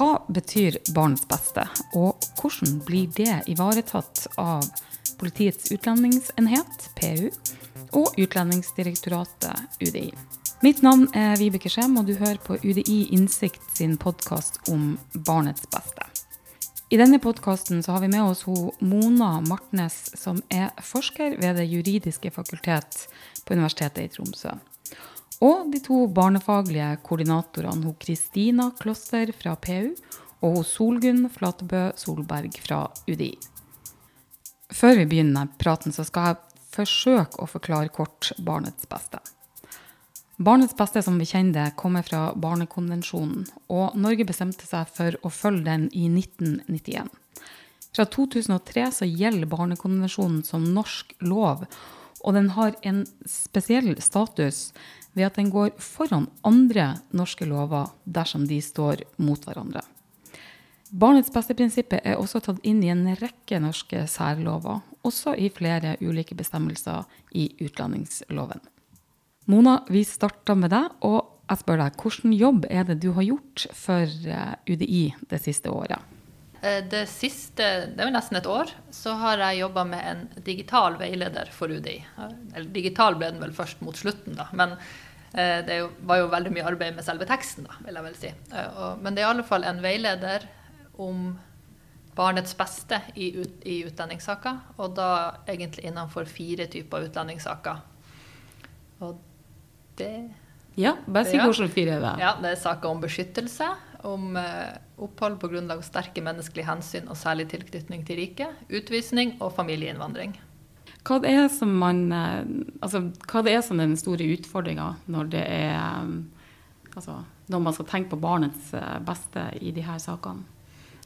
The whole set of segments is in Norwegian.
Hva betyr barnets beste, og hvordan blir det ivaretatt av Politiets utlendingsenhet, PU, og Utlendingsdirektoratet, UDI? Mitt navn er Vibeke Skjem, og du hører på UDI Innsikt sin podkast om barnets beste. I denne podkasten har vi med oss ho Mona Martnes, som er forsker ved Det juridiske fakultet på Universitetet i Tromsø. Og de to barnefaglige koordinatorene hun Kristina Kloster fra PU og hun Solgunn Flatebø Solberg fra UDI. Før vi begynner praten, så skal jeg forsøke å forklare kort barnets beste. Barnets beste som vi kjenner det, kommer fra Barnekonvensjonen, og Norge bestemte seg for å følge den i 1991. Fra 2003 så gjelder Barnekonvensjonen som norsk lov, og den har en spesiell status ved at den går foran andre norske lover dersom de står mot hverandre. Barnets beste-prinsippet er også tatt inn i en rekke norske særlover, også i flere ulike bestemmelser i utlendingsloven. Mona, vi starter med deg, og jeg spør deg, hvilken jobb er det du har gjort for eh, UDI det siste året? Eh, det siste, det er nesten et år, så har jeg jobba med en digital veileder for UDI. Eller digital ble den vel først mot slutten, da. Men eh, det var jo veldig mye arbeid med selve teksten, da, vil jeg vel si. Eh, men det er i alle fall en veileder om barnets beste i, ut, i utlendingssaker. Og da egentlig innenfor fire typer utlendingssaker. Og det Ja, bare si hvilke fire det er. ja, det er saker om beskyttelse, om opphold på grunnlag av sterke menneskelige hensyn og særlig tilknytning til riket, utvisning og familieinnvandring. Hva det er som man eh, Altså, hva det er som er den store utfordringa når det er eh, Altså, når man skal tenke på barnets eh, beste i disse sakene?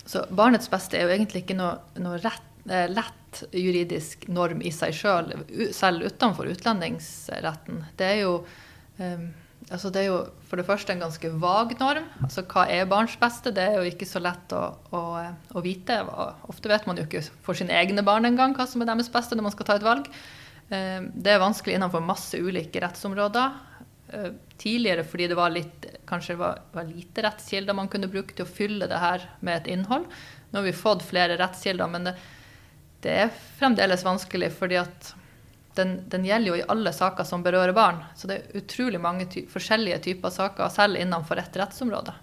Så barnets beste er jo egentlig ikke noe, noe rett, lett juridisk norm i seg sjøl, selv utenfor utlendingsretten. Det er jo eh, Altså det er jo for det første en ganske vag norm. Altså hva er barns beste? Det er jo ikke så lett å, å, å vite. Ofte vet man jo ikke for sine egne barn engang hva som er deres beste når man skal ta et valg. Eh, Det er vanskelig innenfor masse ulike rettsområder. Eh, Tidligere fordi det var litt, kanskje var, var lite rettskilder man kunne bruke til å fylle det her med et innhold. Nå har vi fått flere rettskilder, men det, det er fremdeles vanskelig fordi at den, den gjelder jo i alle saker som berører barn. Så det er utrolig mange ty forskjellige typer saker, selv innenfor ett rettsområde.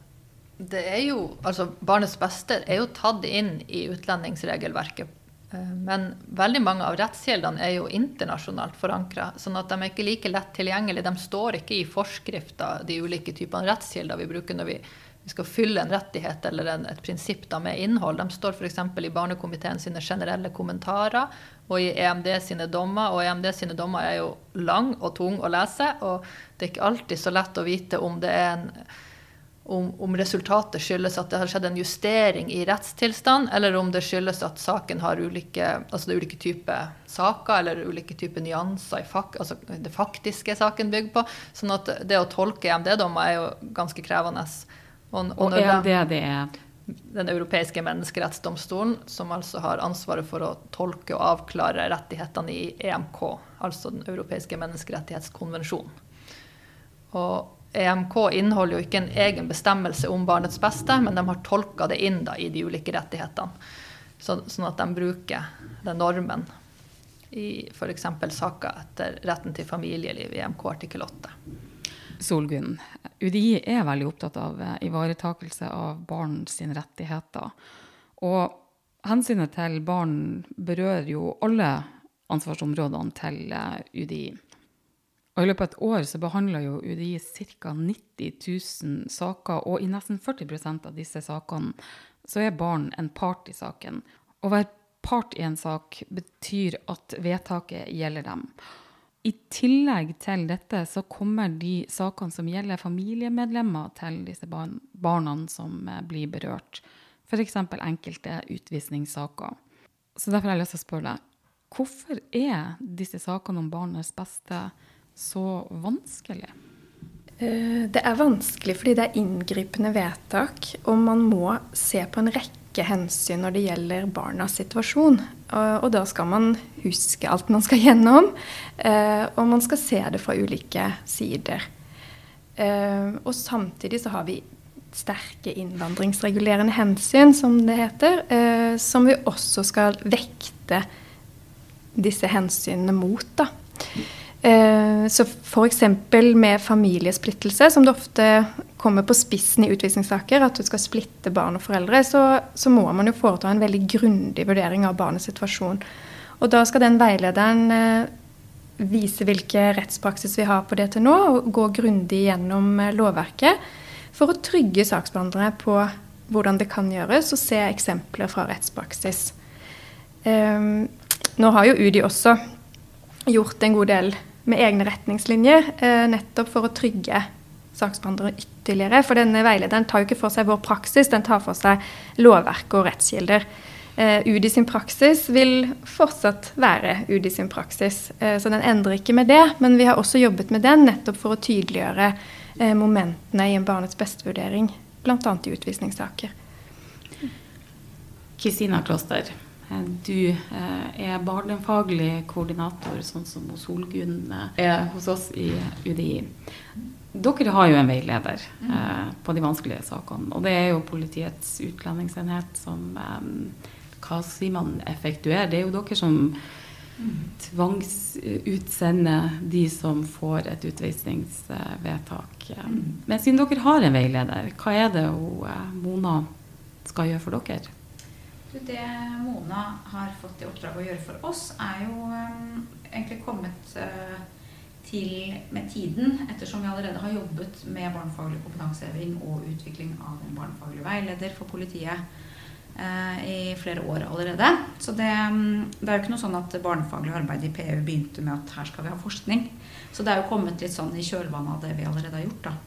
Det er jo, altså Barnets beste er jo tatt inn i utlendingsregelverket. eh, Men veldig mange av rettskildene er jo internasjonalt forankra, sånn at de er ikke like lett tilgjengelige. De står ikke i forskrifter, de ulike typene rettskilder vi bruker når vi, vi skal fylle en rettighet eller en, et prinsipp da, med innhold. De står f.eks. i Barnekomiteen sine generelle kommentarer og i EMD sine dommer. Og EMD sine dommer er jo lang og tung å lese, og det er ikke alltid så lett å vite om det er en om, om resultatet skyldes at det har skjedd en justering i rettstilstand, eller om det skyldes at saken har ulike, altså det er ulike typer saker eller ulike typer nyanser i fak, altså det faktiske saken bygger på. Sånn at det å tolke EMD-dommer er jo ganske krevende. Og, Og og er det det er den europeiske menneskerettsdomstolen, som altså har ansvaret for å tolke og avklare rettighetene i EMK, altså Den europeiske menneskerettighetskonvensjonen. Og EMK inneholder jo ikke en egen bestemmelse om barnets beste, men de har tolka det inn da, i de ulike rettighetene. Så, sånn at de bruker den normen i f.eks. saker etter retten til familieliv i EMK artikkel 8. Solgunn, UDI er veldig opptatt av eh, ivaretakelse av barns rettigheter. Og hensynet til barn berører jo alle ansvarsområdene til eh, UDI. Og I løpet av et år så behandler jo UDI ca. 90 000 saker, og i nesten 40% av disse sakene så er barn en part i saken. Å være part i en sak betyr at vedtaket gjelder dem. I tillegg til dette så kommer de sakene som gjelder familiemedlemmer til disse barna som eh, blir berørt. F.eks. enkelte utvisningssaker. Så derfor har jeg lyst til å spørre deg, hvorfor er disse sakene om barnets beste så vanskelig? Eh, Det er vanskelig fordi det er inngripende vedtak, og man må se på en rekke hensyn når det gjelder barnas situasjon. Og, og da skal man huske alt man skal gjennom, eh, og man skal se det fra ulike sider. Eh, Og samtidig så har vi sterke innvandringsregulerende hensyn, som det heter, eh, som vi også skal vekte disse hensynene mot. da. Eh, så F.eks. med familiesplittelse, som det ofte kommer på spissen i utvisningssaker, at du skal splitte barn og foreldre, så, så må man jo foreta en veldig grundig vurdering av barnets situasjon. Og da skal den veilederen eh, vise hvilke rettspraksis vi har på det til nå, og gå grundig gjennom eh, lovverket for å trygge saksbehandlere på hvordan det kan gjøres, og se eksempler fra rettspraksis. Nå har jo UDI også gjort en god del med egne retningslinjer, eh, nettopp for å trygge saksbehandlere ytterligere. For denne veilederen tar jo ikke for seg vår praksis, den tar for seg lovverk og rettskilder. Uh, UDI sin praksis vil fortsatt være UDI sin praksis, uh, så den endrer ikke med det. Men vi har også jobbet med den nettopp for å tydeliggjøre momentene i en barnets bestevurdering, bl.a. i utvisningssaker. Kristina Kloster, du er barnefaglig koordinator, sånn som Solgunn er hos oss i UDI. Dere har jo en veileder eh, på de vanskelige sakene. Og det er jo Politiets utlendingsenhet som eh, Hva sier man effektuerer? Det er jo dere som tvangsutsender de som får et utvisningsvedtak. Men siden dere har en veileder, hva er det hun, eh, Mona skal gjøre for dere? Det Mona har fått i oppdrag å gjøre for oss, er jo um, egentlig kommet uh, til med tiden, ettersom vi allerede har jobbet med barnefaglig kompetanseheving og utvikling av en barnefaglig veileder for politiet eh, i flere år allerede. Så det, mm, det, er jo ikke noe sånn at barnefaglig arbeid i PU begynte med at her skal vi ha forskning. Så det er jo kommet litt sånn i kjølvannet av det vi allerede har gjort. da.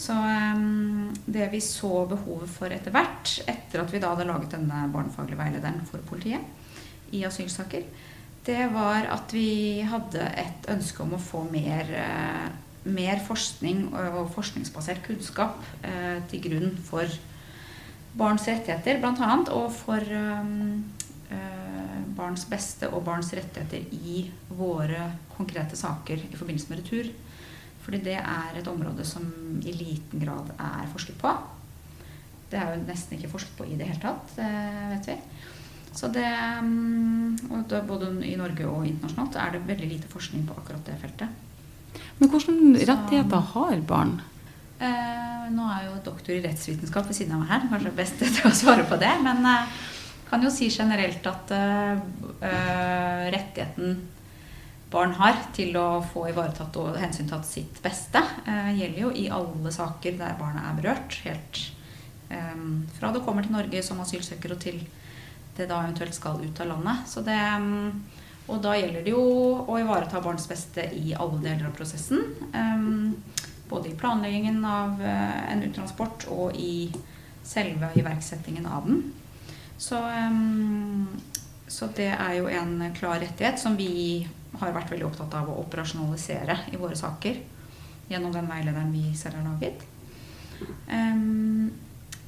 Så um, det vi så behovet for etter hvert, etter at vi da hadde laget denne barnefaglige veilederen for politiet i asylsaker, det var at vi hadde et ønske om å få mer, uh, mer forskning og forskningsbasert kunnskap uh, til grunn for barns rettigheter, bl.a. Og for um, uh, barns beste og barns rettigheter i våre konkrete saker i forbindelse med retur. Fordi det er et område som i liten grad er forsket på. Det er jo nesten ikke forsket på i det hele tatt, det vet vi. Så det, mm, og det, Både i Norge og internasjonalt er det veldig lite forskning på akkurat det feltet. Men hvilke rettigheter har barn? Eh, nå er jo doktor i rettsvitenskap ved siden av meg her. Kanskje best til å svare på det. Men eh, kan jo si generelt at eh, eh, rettigheten barn har til å få ivaretatt og hensyntatt sitt beste, eh, gjelder jo i alle saker der barnet er berørt. Helt eh, fra det kommer til Norge som asylsøker og til det da eventuelt skal ut av landet. Så det, mm, og da gjelder det jo å ivareta barns beste i alle deler av prosessen. Eh, både i planleggingen av uh, en uttransport og i selve iverksettingen av den. Så, um, så, det er jo en klar rettighet som vi har vært veldig opptatt av å operasjonalisere i våre saker gjennom den veilederen vi selv har laget. Um,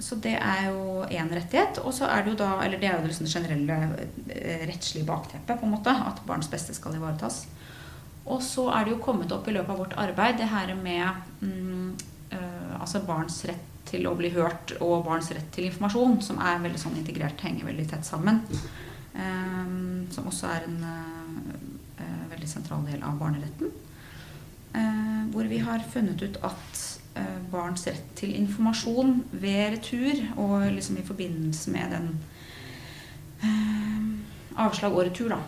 så det er jo én rettighet. Og så er det jo da Eller det er jo det liksom generelle eh, rettslige bakteppet, på en måte. At barns beste skal ivaretas. Og så er det jo kommet opp i løpet av vårt arbeid det her med mm, uh, altså barns rett til å bli hørt og barns rett til informasjon, som er veldig sånn integrert, henger veldig tett sammen. Um, som også er en uh, veldig sentral del av barneretten. Eh, hvor vi har funnet ut at Eh, barns rett til informasjon ved retur og liksom i forbindelse med den eh, avslag og retur, da.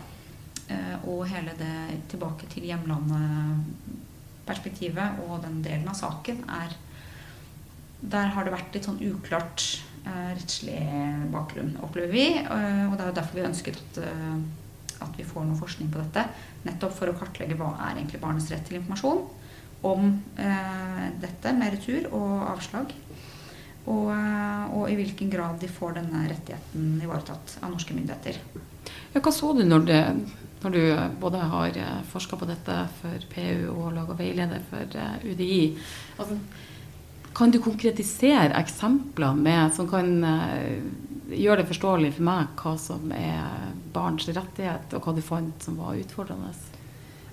Eh, og hele det tilbake til hjemlandet-perspektivet og den delen av saken er Der har det vært litt sånn uklart eh, rettslig bakgrunn, opplever vi. Eh, og det er jo derfor vi ønsket at, eh, at vi får noe forskning på dette. Nettopp for å kartlegge hva er egentlig barnets rett til informasjon om eh, dette med retur og avslag. Og, eh, og, i hvilken grad de får denne rettigheten ivaretatt av norske myndigheter. Ja, hva så du når, det, når du både har eh, forska på dette for PU og laga veileder for eh, UDI? Altså, kan du konkretisere eksempler med, som kan gjøre det forståelig for meg hva som er barns rettighet, og hva du fant som var utfordrende?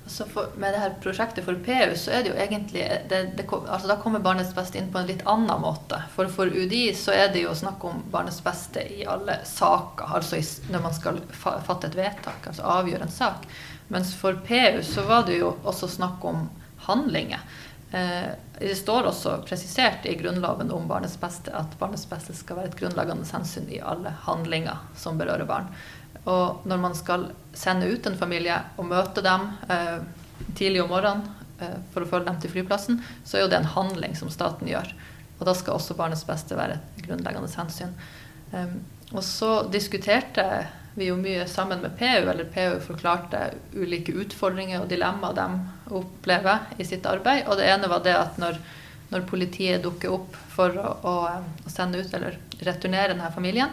Altså for, med det her prosjektet for PU, så er det jo egentlig det, det, altså Da kommer barnets beste inn på en litt annen måte. For for UDI så er det jo snakk om barnets beste i alle saker. Altså i, når man skal fa, fatte et vedtak, altså avgjøre en sak. Mens for PU så var det jo også snakk om handlinger. Eh, det står også presisert i Grunnloven om barnets beste at barnets beste skal være et grunnleggende hensyn i alle handlinger som berører barn. Og når man skal sende ut en familie og møte dem eh, tidlig om morgenen eh, for å følge dem til flyplassen, så er jo det en handling som staten gjør. Og da skal også barnets beste være et grunnleggende hensyn. Og så diskuterte vi jo mye sammen med PU, eller PU forklarte ulike utfordringer og dilemmaer de opplever i sitt arbeid. Og det ene var det at når, når politiet dukker opp for å, å, sende ut eller returnere denne familien,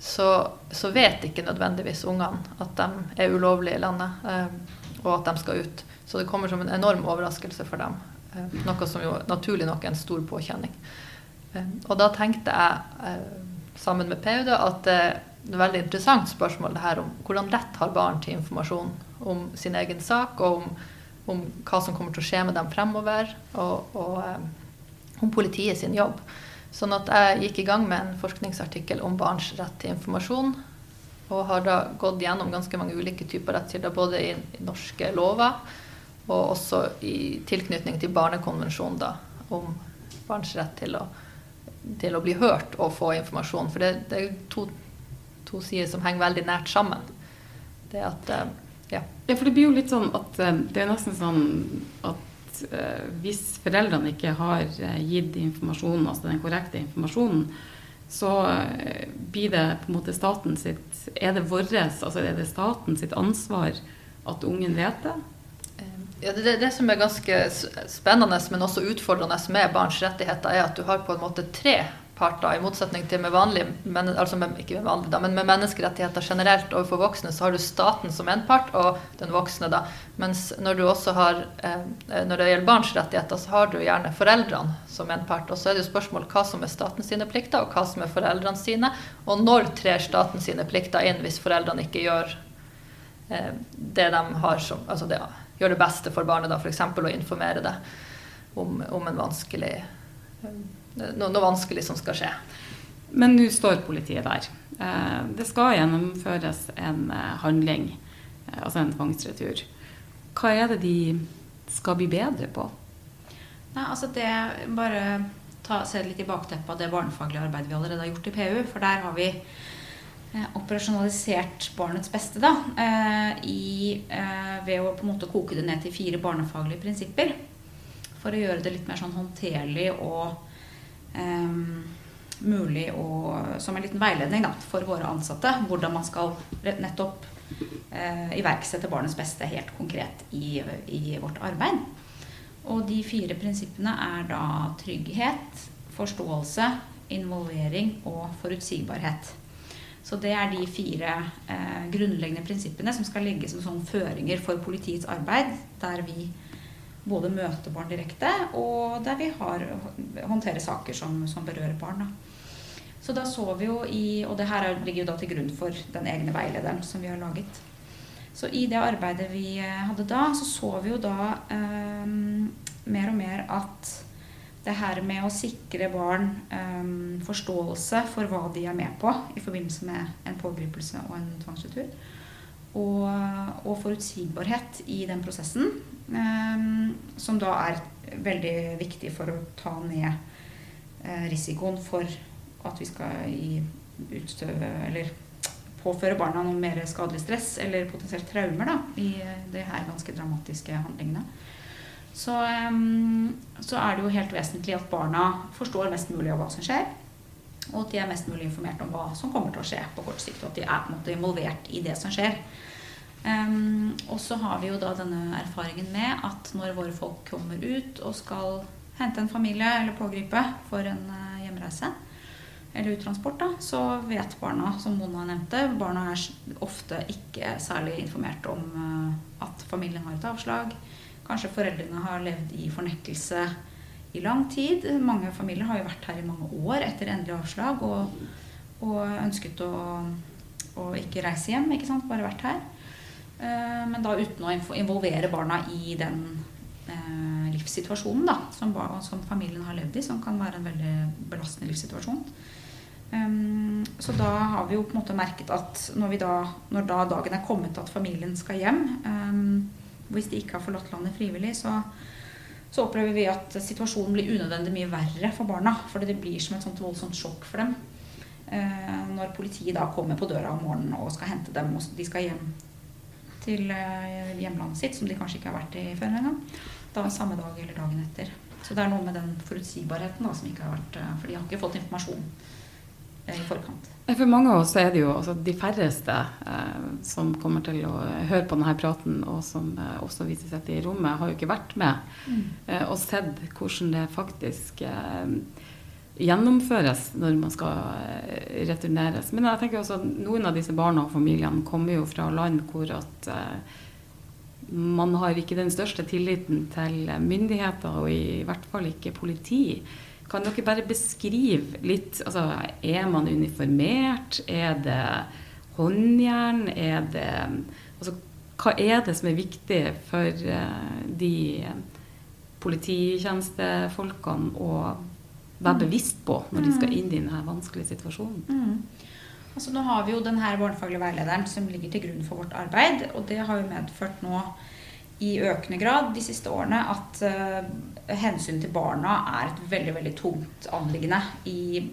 så, så, vet ikke nødvendigvis ungene at de er ulovlige i landet, eh, og at de skal ut. Så det kommer som en enorm overraskelse for dem. Eh, noe som jo naturlig nok er en stor påkjenning. Eh, og da tenkte jeg sammen med PU, at det er et veldig interessant spørsmål det her om hvordan rett har barn til informasjon om sin egen sak, og om, om hva som kommer til å skje med dem fremover, og, og om politiet sin jobb. Sånn at jeg gikk i gang med en forskningsartikkel om barns rett til informasjon. Og har da gått gjennom ganske mange ulike typer rettskilder, både i, i, norske lover og også i tilknytning til barnekonvensjonen da, om barns rett til å, til å bli hørt og få informasjon. For det, det er to, to, sider som henger veldig nært sammen. Det at eh, ja. ja. For det blir jo litt sånn at eh, det er nesten sånn at uh, hvis foreldrene ikke har gitt informasjonen, altså den korrekte informasjonen, så blir det på en måte staten sitt Er det vårt, altså er det staten sitt ansvar at ungen vet det? Ja, det, det som er ganske spennende, men også utfordrende med barns rettigheter, er at du har på en måte tre parter. I motsetning til med vanlige, altså med, ikke med vanlige, da, men med menneskerettigheter generelt overfor voksne, så har du staten som en part, og den voksne, da. Mens når har, eh, når det gjelder barns rettigheter, så har du gjerne foreldrene som en part. Og så er det jo spørsmål hva som er statens sine plikter, og hva som er foreldrene sine. Og når trer staten sine plikter inn hvis foreldrene ikke gjør eh, det de har som Altså det, gjør det beste for barnet, da, f.eks. å informere det om, om en vanskelig eh, noe, noe vanskelig som skal skje. Men nå står politiet der. Eh, det skal gjennomføres en eh, handling, eh, altså en tvangsretur. Hva er det de skal bli bedre på? Nei, altså det Bare ta, se litt i bakteppet av det barnefaglige arbeidet vi allerede har gjort i PU. For der har vi operasjonalisert barnets beste da, i, ved å på en måte koke det ned til fire barnefaglige prinsipper. For å gjøre det litt mer sånn håndterlig og mulig å, som en liten veiledning da, for våre ansatte hvordan man skal nettopp eh, iverksette barnets beste helt konkret i, i, vårt arbeid. Og de fire prinsippene er da trygghet, forståelse, involvering og forutsigbarhet. Så det er de fire eh, grunnleggende prinsippene som skal legges som sånn føringer for politiets arbeid, der vi både møte barn direkte, og der vi har, håndterer saker som, som berører barn. Da. Så da så vi jo i Og det her ligger jo da til grunn for den egne veilederen som vi har laget. Så i det arbeidet vi eh, hadde da, så så vi jo da eh, mer og mer at det her med å sikre barn eh, forståelse for hva de er med på i forbindelse med en pågripelse og en tvangsretur, og, og forutsigbarhet i den prosessen, som da er veldig viktig for å ta ned eh, risikoen for at vi skal gi utstøve eller påføre barna noe mer skadelig stress eller potensielt traumer da, i de her ganske dramatiske handlingene. Så, um, så, er det jo helt vesentlig at barna forstår mest mulig av hva som skjer. Og at de er mest mulig informert om hva som kommer til å skje på kort sikt. Og at de er på en måte involvert i det som skjer. Um, og så har vi jo da denne erfaringen med at når våre folk kommer ut og skal hente en familie eller pågripe for en uh, hjemreise eller uttransport, da, så vet barna, som Mona nevnte, barna er ofte ikke særlig informert om uh, at familien har et avslag. Kanskje foreldrene har levd i fornektelse i lang tid. Mange familier har jo vært her i mange år etter endelig avslag og, og ønsket å, å ikke reise hjem, ikke sant? bare vært her. Eh, men da uten å involvere barna i den eh, livssituasjonen da, som, som, familien har levd i, som kan være en veldig belastende livssituasjon. Um, så da har vi jo på en måte merket at når, da, når da dagen er kommet at familien skal hjem, um, hvis de ikke har forlatt landet frivillig, så, så, opplever vi at situasjonen blir unødvendig mye verre for barna. For det blir som et sånt voldsomt sjokk for dem. Uh, når politiet da kommer på døra om morgenen og skal hente dem, og de skal hjem til uh, hjemlandet sitt, som de kanskje ikke har vært i før engang. Da samme dag eller dagen etter. Så det er noe med den forutsigbarheten da, som ikke har vært uh, For de har ikke fått informasjon i forkant. For mange av oss er det jo altså, de færreste eh, som kommer til å høre på denne praten, og som eh, også viser seg i rommet, har jo ikke vært med mm. eh, og sett hvordan det faktisk eh, gjennomføres når man skal eh, returneres. Men jeg tenker også at noen av disse barna og familiene kommer jo fra land hvor at eh, man har ikke den største tilliten til myndigheter, og i hvert fall ikke politi. Kan dere bare beskrive litt altså, Er man uniformert? Er det håndjern? Er det altså, Hva er det som er viktig for uh, de polititjenestefolkene å være mm. bevisst på når de skal mm. inn i denne vanskelige situasjonen? Mm. Altså, nå har vi jo denne barnefaglige veilederen som ligger til grunn for vårt arbeid. Og det har jo medført nå i økende grad de siste årene at uh, hensyn til barna er et veldig veldig tungt anliggende i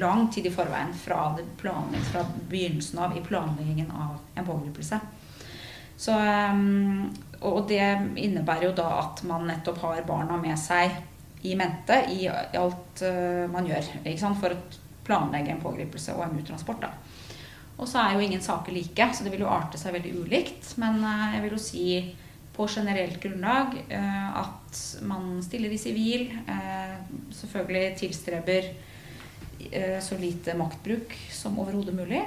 lang tid i forveien fra, fra begynnelsen av i planleggingen av en pågripelse. Så, um, og det innebærer jo da at man nettopp har barna med seg i mente i alt uh, man gjør for å planlegge en pågripelse og en uttransport. Og så er jo ingen saker like, så det vil jo arte seg veldig ulikt. Men uh, jeg vil jo si på generelt grunnlag eh, at man stiller i sivil, eh, selvfølgelig tilstreber eh, så lite maktbruk som overhodet mulig.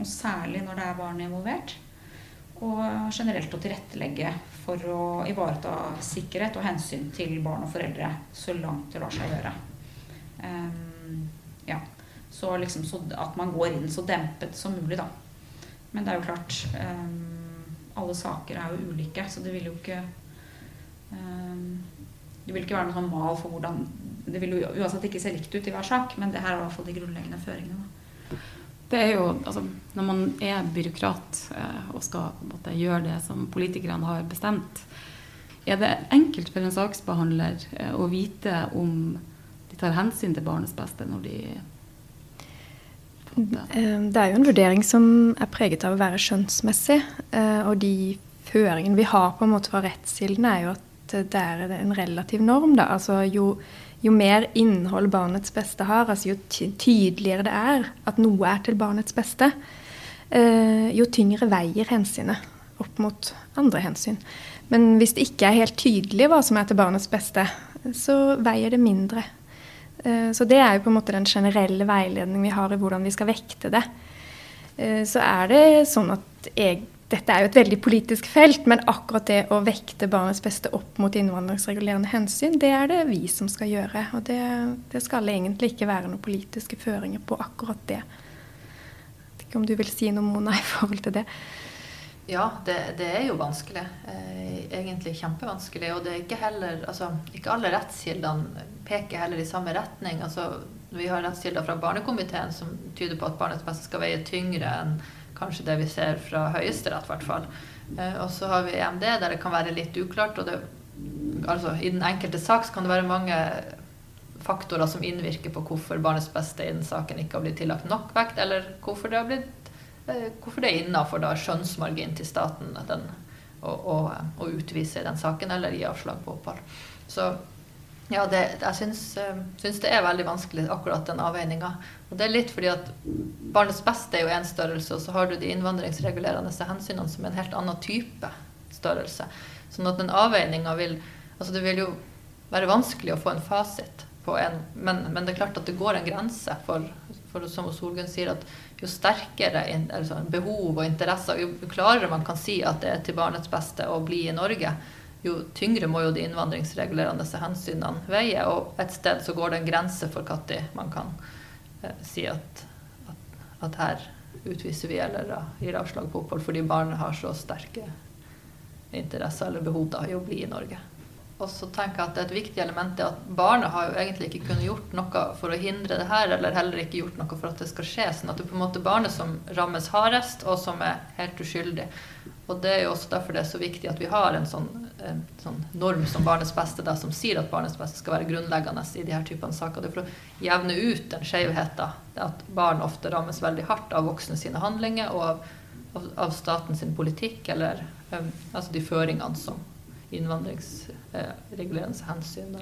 Og særlig når det er barn involvert. Og generelt å tilrettelegge for å ivareta sikkerhet og hensyn til barn og foreldre så langt det lar seg gjøre. Um, ja. Så liksom så at man går inn så dempet som mulig, da. Men det er jo klart um, alle saker er jo ulike, så det vil jo ikke um, Det vil ikke være noen sånn mal for hvordan Det vil jo uansett ikke se likt ut i hver sak, men det her er i hvert fall de grunnleggende føringene. Det er jo, altså, Når man er byråkrat eh, og skal måtte, gjøre det som politikerne har bestemt, er det enkelt for en saksbehandler eh, å vite om de tar hensyn til barnets beste når de Ehm, det er jo en vurdering som er preget av å være skjønnsmessig. Eh, og de føringene vi har på en måte fra rettskildene, er jo at det er en relativ norm. Da. Altså jo, jo, mer innhold barnets beste har, altså jo tydeligere det er at noe er til barnets beste, eh, jo tyngre veier hensynet opp mot andre hensyn. Men hvis det ikke er helt tydelig hva som er til barnets beste, så veier det mindre. Eh, så det er jo på en måte den generelle veiledningen vi har i hvordan vi skal vekte det. Eh, så er det sånn at dette er jo et veldig politisk felt, men akkurat det å vekte barnets beste opp mot innvandringsregulerende hensyn, det er det vi som skal gjøre. Og det, det skal egentlig ikke være noen politiske føringer på akkurat det. Jeg vet ikke om du vil si noe, Mona, i forhold til det? Ja, det, det, er jo vanskelig. Eh, egentlig kjempevanskelig. Og det er ikke heller altså, Ikke alle rettskildene peker heller i samme retning. Altså, vi har rettskilder fra Barnekomiteen som tyder på at barnets beste skal veie tyngre enn kanskje det vi ser fra Høyesterett, i hvert fall. Eh, og så har vi EMD, der det kan være litt uklart. og det, altså, I den enkelte sak kan det være mange faktorer som innvirker på hvorfor barnets beste i den saken ikke har blitt tillagt nok vekt, eller hvorfor det har blitt Eh, hvorfor det er innafor skjønnsmargin til staten den, å, å, å, utvise den saken eller gi avslag på opphold. Så ja, det, jeg syns, eh, syns, det er veldig vanskelig, akkurat den avveininga. Og det er litt fordi at barnets beste er jo én størrelse, og så har du de innvandringsregulerende hensynene som er en helt annen type størrelse. Sånn at den avveininga vil Altså det vil jo være vanskelig å få en fasit på en Men, men det er klart at det går en grense for, for som Solgunn sier, at jo sterkere altså behov og interesser, jo klarere man kan si at det er til barnets beste å bli i Norge, jo tyngre må jo de innvandringsregulerende hensynene veie. Og et sted så går det en grense for når man kan eh, si at, at, at, her utviser vi eller gir avslag på opphold fordi barnet har så sterke interesser eller behov da, i å bli i Norge. Og så tenker jeg at Et viktig element er at barnet har jo egentlig ikke kunnet gjort noe for å hindre det her, eller heller ikke gjort noe for at det skal skje. sånn at det er på en måte barnet som rammes hardest, og som er helt uskyldig. Og Det er jo også derfor det er så viktig at vi har en sånn, en sånn norm som barnets beste, da, som sier at barnets beste skal være grunnleggende i de her typene saker. Det er for å jevne ut den skjevheten. At barn ofte rammes veldig hardt av voksne sine handlinger og av, av, av staten politikk, eller um, altså de føringene som innvandringsregulerende hensyn.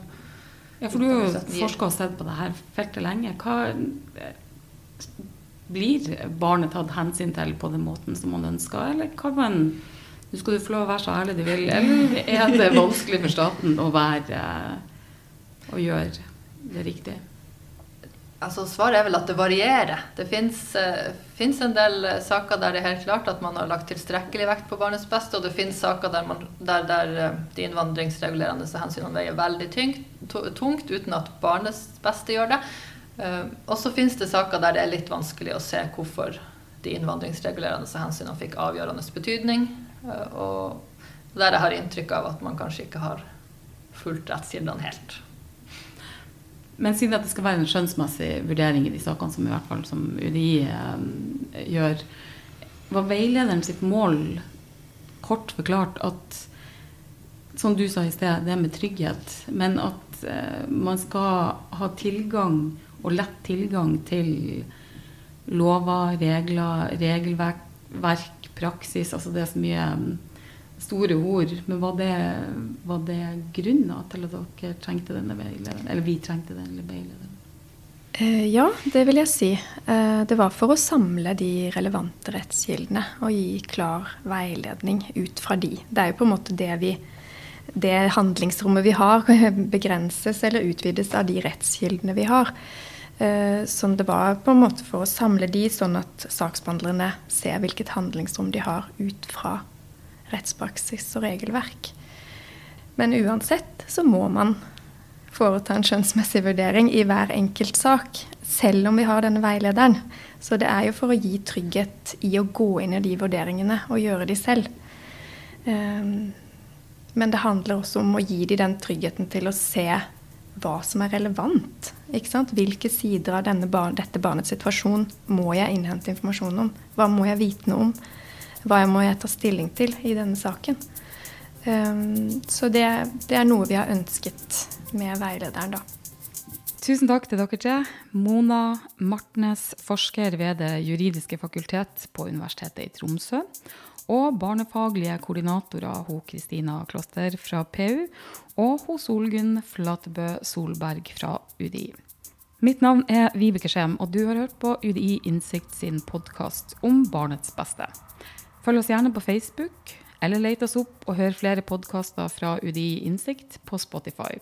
Ja, for du har jo forska og sett på det her feltet lenge. Hva blir barnet tatt hensyn til på den måten som man ønsker, eller kan man Nå skal du få lov å være så ærlig du vil, eller er det vanskelig for staten å være å gjøre det riktig? Altså, svaret er vel at det varierer. Det fins uh, en del uh, saker der det er helt klart at man har lagt tilstrekkelig vekt på barnets beste, og det fins saker der, man, der, der uh, de innvandringsregulerende hensynene veier veldig tyngt, tungt, uten at barnets beste gjør det. og så fins det saker der det er litt vanskelig å se hvorfor de innvandringsregulerende hensynene fikk avgjørende betydning, og der jeg har inntrykk av at man kanskje ikke har fulgt rettskildene helt. Men siden at det skal være en skjønnsmessig vurdering i de sakene som i hvert fall som UDI eh, gjør, var veilederen sitt mål kort forklart at som du sa i sted, det med trygghet, men at eh, man skal ha tilgang og lett tilgang til lover, regler, regelverk, praksis. Altså det er så mye store ord. Men var det, var det grunnen til at dere trengte denne veilederen? Eller vi trengte denne veilederen? Eh, ja, det vil jeg si. Eh, det var for å samle de relevante rettskildene og gi klar veiledning ut fra de. Det er jo på en måte det vi det handlingsrommet vi har, begrenses eller utvides av de rettskildene vi har. Eh, så det var på en måte for å samle de, sånn at saksbehandlerne ser hvilket handlingsrom de har ut fra rettspraksis og regelverk. Men uansett så må man foreta en skjønnsmessig vurdering i hver enkelt sak, selv om vi har denne veilederen. Så det er jo for å gi trygghet i å gå inn i de vurderingene og gjøre de selv. Um, men det handler også om å gi de den tryggheten til å se hva som er relevant. Hvilke sider av bar dette barnets situasjon må jeg innhente informasjon om? Hva må jeg vite noe om? Hva må jeg ta stilling til i denne saken. Um, så det, det, er noe vi har ønsket med veilederen, da. Tusen takk til dere tre. Mona Martnes, forsker ved Det juridiske fakultet på Universitetet i Tromsø. Og barnefaglige koordinatorer hun Kristina Kloster fra PU og hun Solgunn Flatebø Solberg fra UDI. Mitt navn er Vibeke Skjem, og du har hørt på UDI Innsikt sin podkast om barnets beste. Følg oss gjerne på Facebook, eller let oss opp og hør flere podkaster fra UDI Innsikt på Spotify.